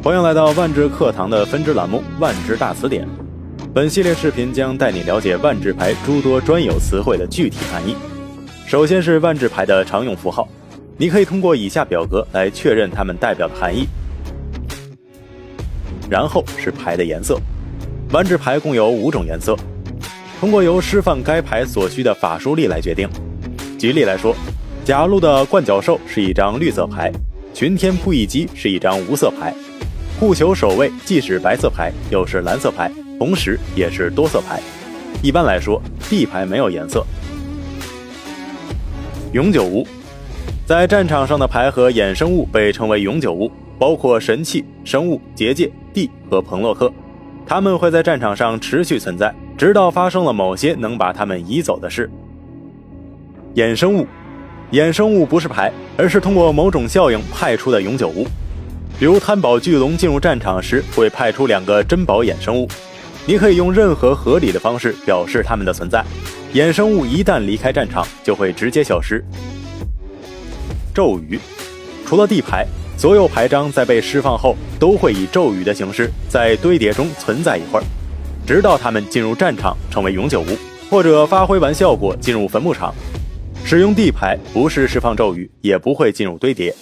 欢迎来到万智课堂的分支栏目《万智大词典》。本系列视频将带你了解万智牌诸多专有词汇的具体含义。首先是万智牌的常用符号，你可以通过以下表格来确认它们代表的含义。然后是牌的颜色，万智牌共有五种颜色，通过由释放该牌所需的法术力来决定。举例来说，甲路的冠角兽是一张绿色牌，群天扑翼机是一张无色牌。护球守卫既是白色牌，又是蓝色牌，同时也是多色牌。一般来说，地牌没有颜色。永久物，在战场上的牌和衍生物被称为永久物，包括神器、生物、结界、地和彭洛克，它们会在战场上持续存在，直到发生了某些能把它们移走的事。衍生物，衍生物不是牌，而是通过某种效应派出的永久物。比如贪宝巨龙进入战场时会派出两个珍宝衍生物，你可以用任何合理的方式表示它们的存在。衍生物一旦离开战场，就会直接消失。咒语，除了地牌，所有牌张在被释放后都会以咒语的形式在堆叠中存在一会儿，直到它们进入战场成为永久物，或者发挥完效果进入坟墓场。使用地牌不是释放咒语，也不会进入堆叠。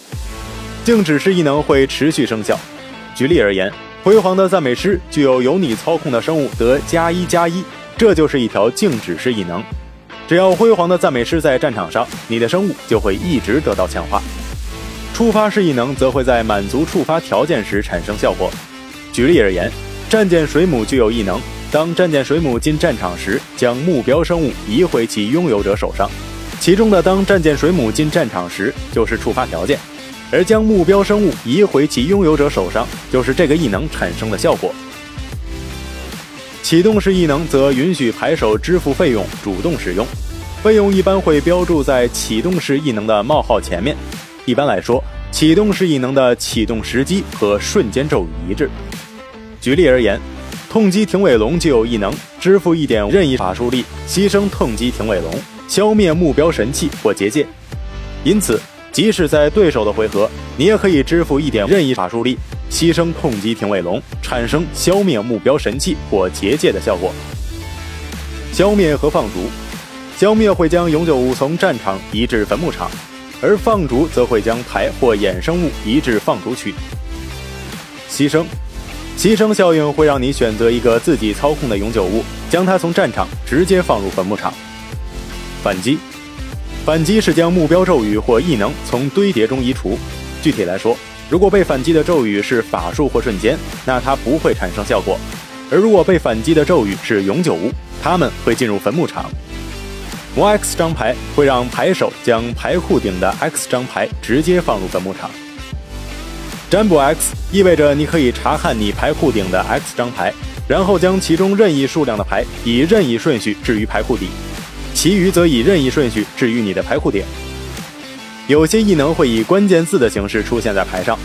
静止式异能会持续生效。举例而言，辉煌的赞美诗具有由你操控的生物得加一加一，这就是一条静止式异能。只要辉煌的赞美诗在战场上，你的生物就会一直得到强化。触发式异能则会在满足触发条件时产生效果。举例而言，战舰水母具有异能，当战舰水母进战场时，将目标生物移回其拥有者手上。其中的当战舰水母进战场时就是触发条件。而将目标生物移回其拥有者手上，就是这个异能产生的效果。启动式异能则允许牌手支付费用主动使用，费用一般会标注在启动式异能的冒号前面。一般来说，启动式异能的启动时机和瞬间咒语一致。举例而言，痛击停尾龙就有异能，支付一点任意法术力，牺牲痛击停尾龙，消灭目标神器或结界。因此。即使在对手的回合，你也可以支付一点任意法术力，牺牲痛击停尾龙，产生消灭目标神器或结界的效果。消灭和放逐，消灭会将永久物从战场移至坟墓场，而放逐则会将牌或衍生物移至放逐区。牺牲，牺牲效应会让你选择一个自己操控的永久物，将它从战场直接放入坟墓场。反击。反击是将目标咒语或异能从堆叠中移除。具体来说，如果被反击的咒语是法术或瞬间，那它不会产生效果；而如果被反击的咒语是永久物，它们会进入坟墓场。魔 X 张牌会让牌手将牌库顶的 X 张牌直接放入坟墓场。占卜 X 意味着你可以查看你牌库顶的 X 张牌，然后将其中任意数量的牌以任意顺序置于牌库底。其余则以任意顺序置于你的牌库顶。有些异能会以关键字的形式出现在牌上，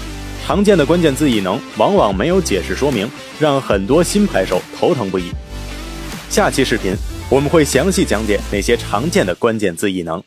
常见的关键字异能往往没有解释说明，让很多新牌手头疼不已。下期视频我们会详细讲解那些常见的关键字异能。